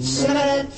Set.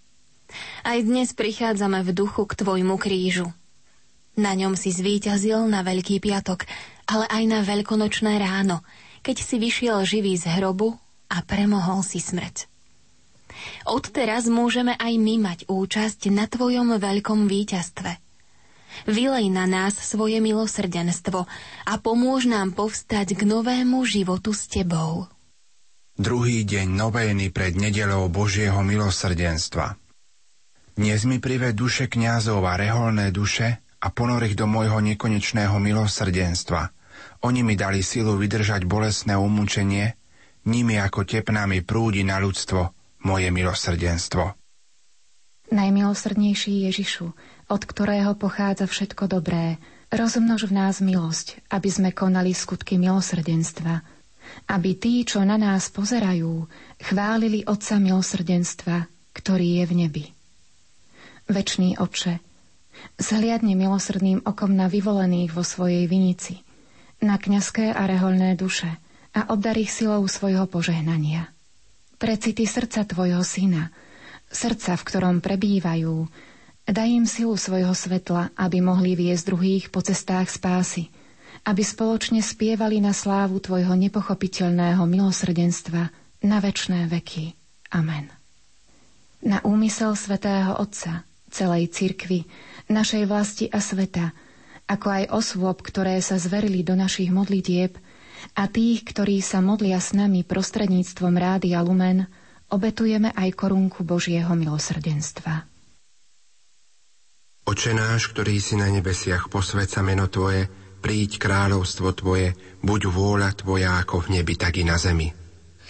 aj dnes prichádzame v duchu k Tvojmu krížu. Na ňom si zvíťazil na Veľký piatok, ale aj na veľkonočné ráno, keď si vyšiel živý z hrobu a premohol si smrť. Odteraz môžeme aj my mať účasť na Tvojom veľkom víťazstve. Vylej na nás svoje milosrdenstvo a pomôž nám povstať k novému životu s Tebou. Druhý deň novény pred nedelou Božieho milosrdenstva. Dnes mi prive duše kňazov a reholné duše a ponor ich do môjho nekonečného milosrdenstva. Oni mi dali silu vydržať bolesné umúčenie, nimi ako tepnami prúdi na ľudstvo moje milosrdenstvo. Najmilosrdnejší Ježišu, od ktorého pochádza všetko dobré, rozmnož v nás milosť, aby sme konali skutky milosrdenstva, aby tí, čo na nás pozerajú, chválili Otca milosrdenstva, ktorý je v nebi. Večný oče, zhliadne milosrdným okom na vyvolených vo svojej vinici, na kňazské a reholné duše a oddar ich silou svojho požehnania. Precity srdca tvojho syna, srdca, v ktorom prebývajú, daj im silu svojho svetla, aby mohli viesť druhých po cestách spásy, aby spoločne spievali na slávu tvojho nepochopiteľného milosrdenstva na večné veky. Amen. Na úmysel svätého Otca, celej cirkvi, našej vlasti a sveta, ako aj osôb, ktoré sa zverili do našich modlitieb a tých, ktorí sa modlia s nami prostredníctvom Rádia Lumen, obetujeme aj korunku Božieho milosrdenstva. Oče náš, ktorý si na nebesiach, posvedca meno Tvoje, príď kráľovstvo Tvoje, buď vôľa Tvoja ako v nebi, tak i na zemi.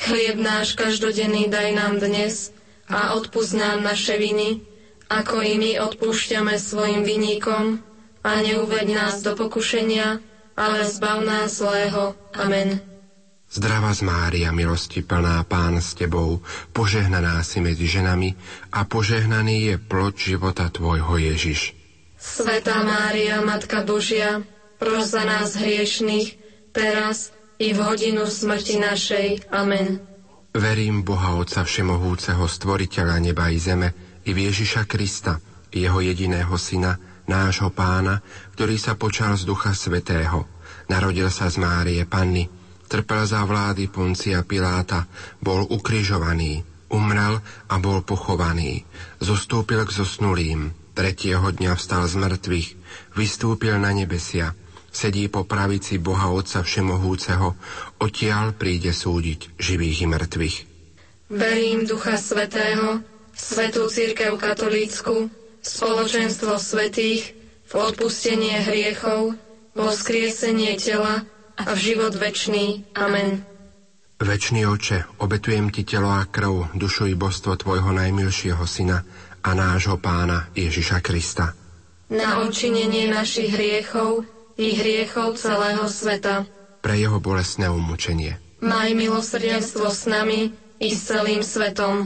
Chlieb náš každodenný daj nám dnes a odpúsť nám naše viny, ako i my odpúšťame svojim viníkom a neuved nás do pokušenia, ale zbav nás zlého. Amen. Zdravá z Mária, milosti plná Pán s Tebou, požehnaná si medzi ženami a požehnaný je plod života Tvojho Ježiš. Svetá Mária, Matka Božia, pros za nás hriešných, teraz i v hodinu smrti našej. Amen. Verím Boha Otca Všemohúceho, Stvoriteľa neba i zeme, i v Ježiša Krista, Jeho jediného Syna, nášho Pána, ktorý sa počal z Ducha Svetého. Narodil sa z Márie Panny, trpel za vlády Poncia Piláta, bol ukrižovaný, umrel a bol pochovaný. Zostúpil k zosnulým, tretieho dňa vstal z mŕtvych, vystúpil na nebesia, sedí po pravici Boha Otca Všemohúceho, odtiaľ príde súdiť živých i mŕtvych. Verím Ducha Svetého, Svetú Církev Katolícku, spoločenstvo svetých, v odpustenie hriechov, vo skriesenie tela a v život večný. Amen. Večný oče, obetujem ti telo a krv, dušu i božstvo tvojho najmilšieho syna a nášho pána Ježiša Krista. Na odčinenie našich hriechov i hriechov celého sveta. Pre jeho bolestné umúčenie. Maj milosrdenstvo s nami i s celým svetom.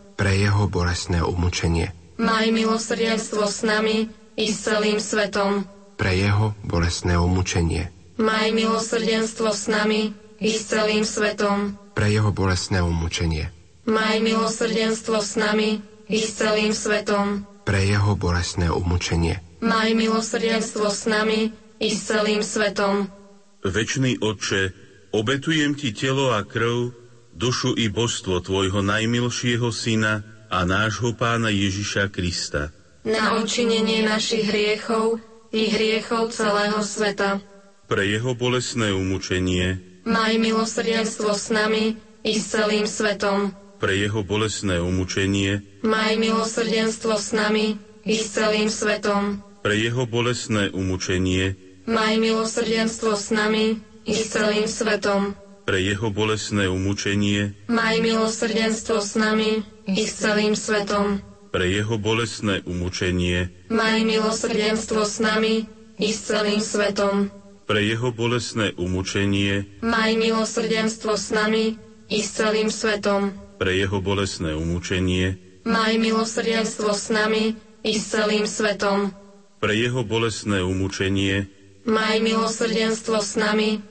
Pre jeho bolestné umučenie, Maj milosrdenstvo s nami i s celým svetom. pre jeho bolestné umučenie, Maj milosrdenstvo s nami i s celým svetom. pre jeho bolestné umučenie, Maj milosrdenstvo s nami i s celým svetom. pre jeho bolestné umučenie, Maj milosrdenstvo s nami i s celým svetom. Večný Otče, obetujem Ti telo a krv, dušu i božstvo Tvojho najmilšieho Syna a nášho Pána Ježiša Krista, Na odčinenie našich hriechov i hriechov celého sveta. pre Jeho bolesné umučenie, Maj milosrdenstvo s nami i s celým svetom. pre Jeho bolesné umučenie, Maj milosrdenstvo s nami i s celým svetom. pre Jeho bolesné umučenie, Maj milosrdenstvo s nami i s celým svetom. Pre Jeho bolesné umučenie, Maj milosrdenstvo s nami i s celým svetom. pre Jeho bolesné umučenie, Maj milosrdenstvo s nami i s celým svetom. pre Jeho bolesné umučenie, Maj milosrdenstvo s nami i s celým svetom. pre Jeho bolesné umučenie, Maj milosrdenstvo s nami i s celým svetom. pre Jeho bolesné umučenie, Maj milosrdenstvo s nami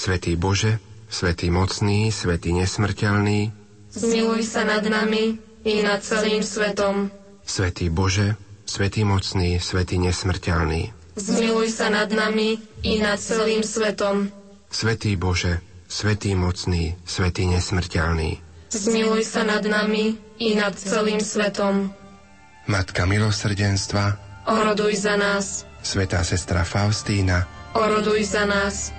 Svetý Bože, Svetý mocný, Svetý nesmrteľný, Zmiluj sa nad nami i nad celým svetom. Svetý Bože, Svetý mocný, Svetý nesmrteľný, Zmiluj sa nad nami i nad celým svetom. Svetý Bože, Svetý mocný, Svetý nesmrteľný, Zmiluj sa nad nami i nad celým svetom. Matka milosrdenstva, Oroduj za nás. Svetá sestra Faustína, Oroduj za nás.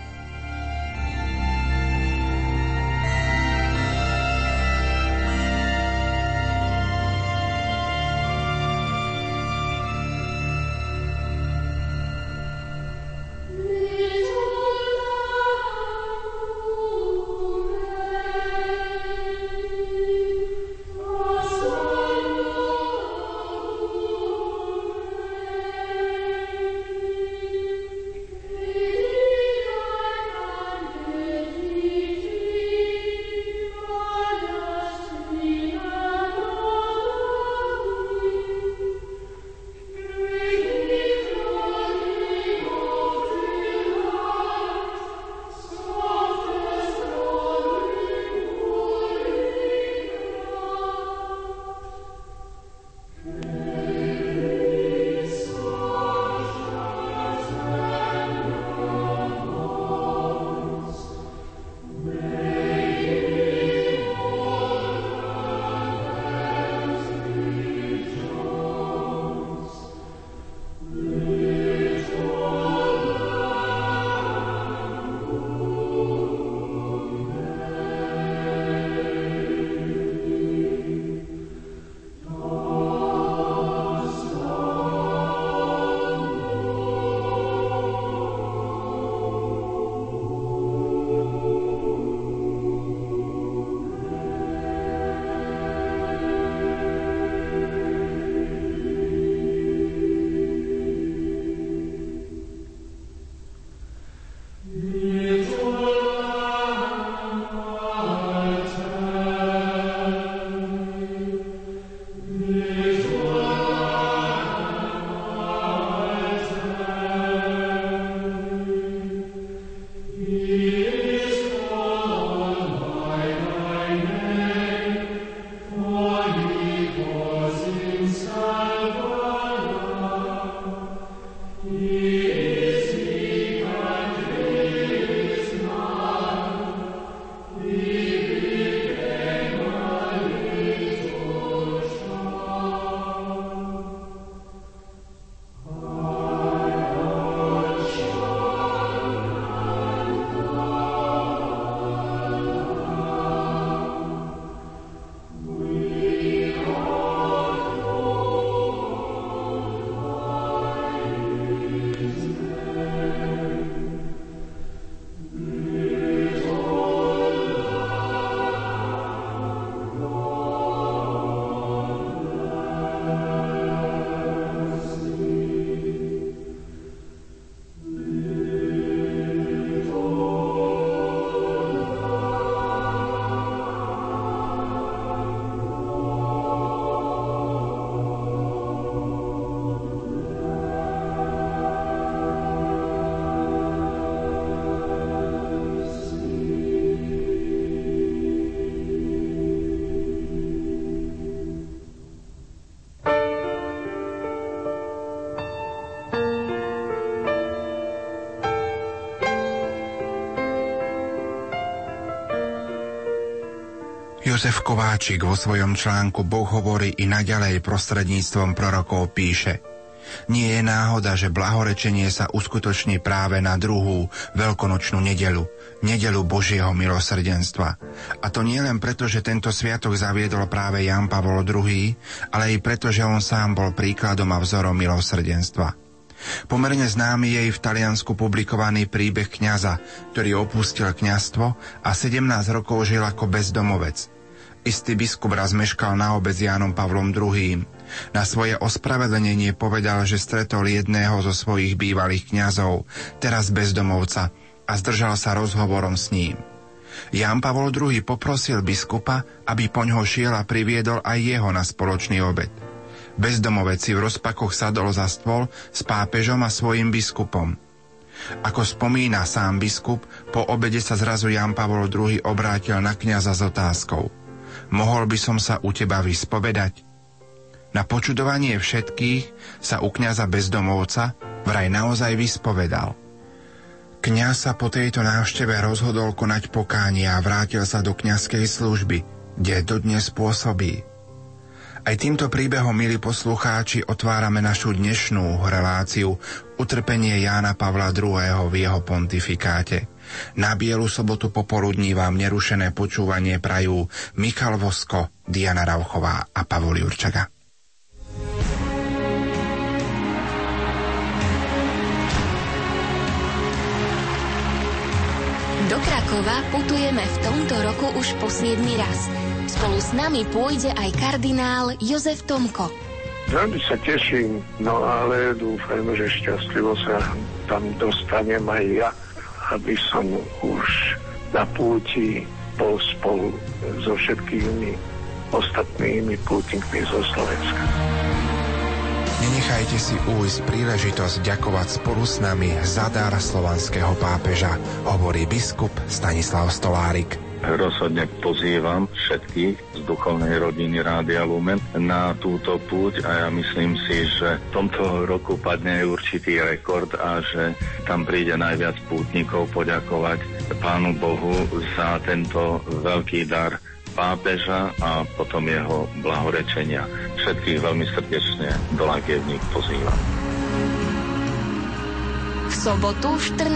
Jozef Kováčik vo svojom článku Boh hovorí i naďalej prostredníctvom prorokov píše Nie je náhoda, že blahorečenie sa uskutoční práve na druhú veľkonočnú nedelu, nedelu Božieho milosrdenstva. A to nie len preto, že tento sviatok zaviedol práve Jan Pavol II, ale i preto, že on sám bol príkladom a vzorom milosrdenstva. Pomerne známy je i v Taliansku publikovaný príbeh kňaza, ktorý opustil kňastvo a 17 rokov žil ako bezdomovec. Istý biskup raz meškal na obec Jánom Pavlom II. Na svoje ospravedlnenie povedal, že stretol jedného zo svojich bývalých kňazov, teraz bezdomovca, a zdržal sa rozhovorom s ním. Jan Pavol II poprosil biskupa, aby poňho šiel a priviedol aj jeho na spoločný obed. Bezdomovec si v rozpakoch sadol za stôl s pápežom a svojim biskupom. Ako spomína sám biskup, po obede sa zrazu Jan Pavol II obrátil na kňaza s otázkou. Mohol by som sa u teba vyspovedať? Na počudovanie všetkých sa u kňaza bezdomovca vraj naozaj vyspovedal. Kňaz sa po tejto návšteve rozhodol konať pokánie a vrátil sa do kňazskej služby, kde dodnes pôsobí. Aj týmto príbehom, milí poslucháči, otvárame našu dnešnú reláciu Utrpenie Jána Pavla II. v jeho pontifikáte. Na Bielu sobotu popoludní vám nerušené počúvanie prajú Michal Vosko, Diana Rauchová a Pavol Jurčaga. Do Krakova putujeme v tomto roku už po 7 raz. Spolu s nami pôjde aj kardinál Jozef Tomko. Veľmi sa teším, no ale dúfam, že šťastlivo sa tam dostanem aj ja, aby som už na púti bol spolu so všetkými ostatnými pútnikmi zo Slovenska. Nenechajte si újsť príležitosť ďakovať spolu s nami za dar slovanského pápeža, hovorí biskup Stanislav Stolárik. Rozhodne pozývam všetkých z duchovnej rodiny Rádia Lumen na túto púť a ja myslím si, že v tomto roku padne určitý rekord a že tam príde najviac pútnikov poďakovať Pánu Bohu za tento veľký dar pápeža a potom jeho blahorečenia. Všetkých veľmi srdečne do Lagievník pozývam. V sobotu 14.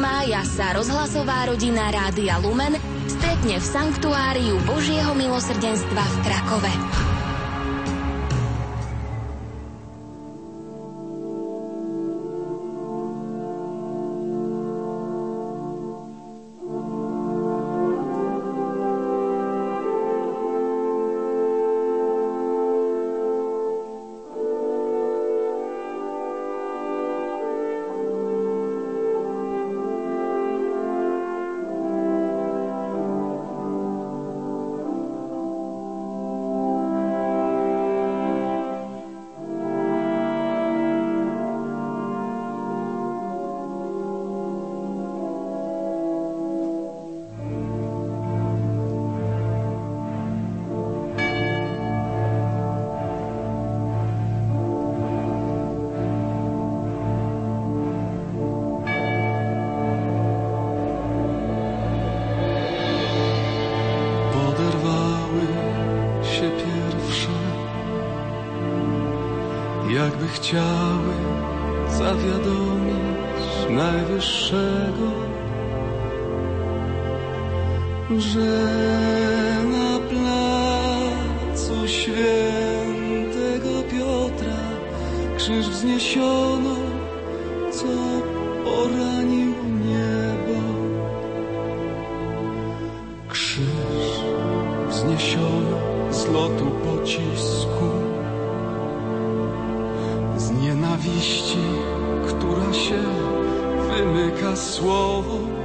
mája sa rozhlasová rodina Rádia Lumen stretne v Sanktuáriu Božieho milosrdenstva v Krakove. Chciały zawiadomić Najwyższego, że na placu świętego Piotra krzyż wzniesiono, co poranił niebo. Krzyż wzniesiono z lotu pocisku nienawiści, która się wymyka słowo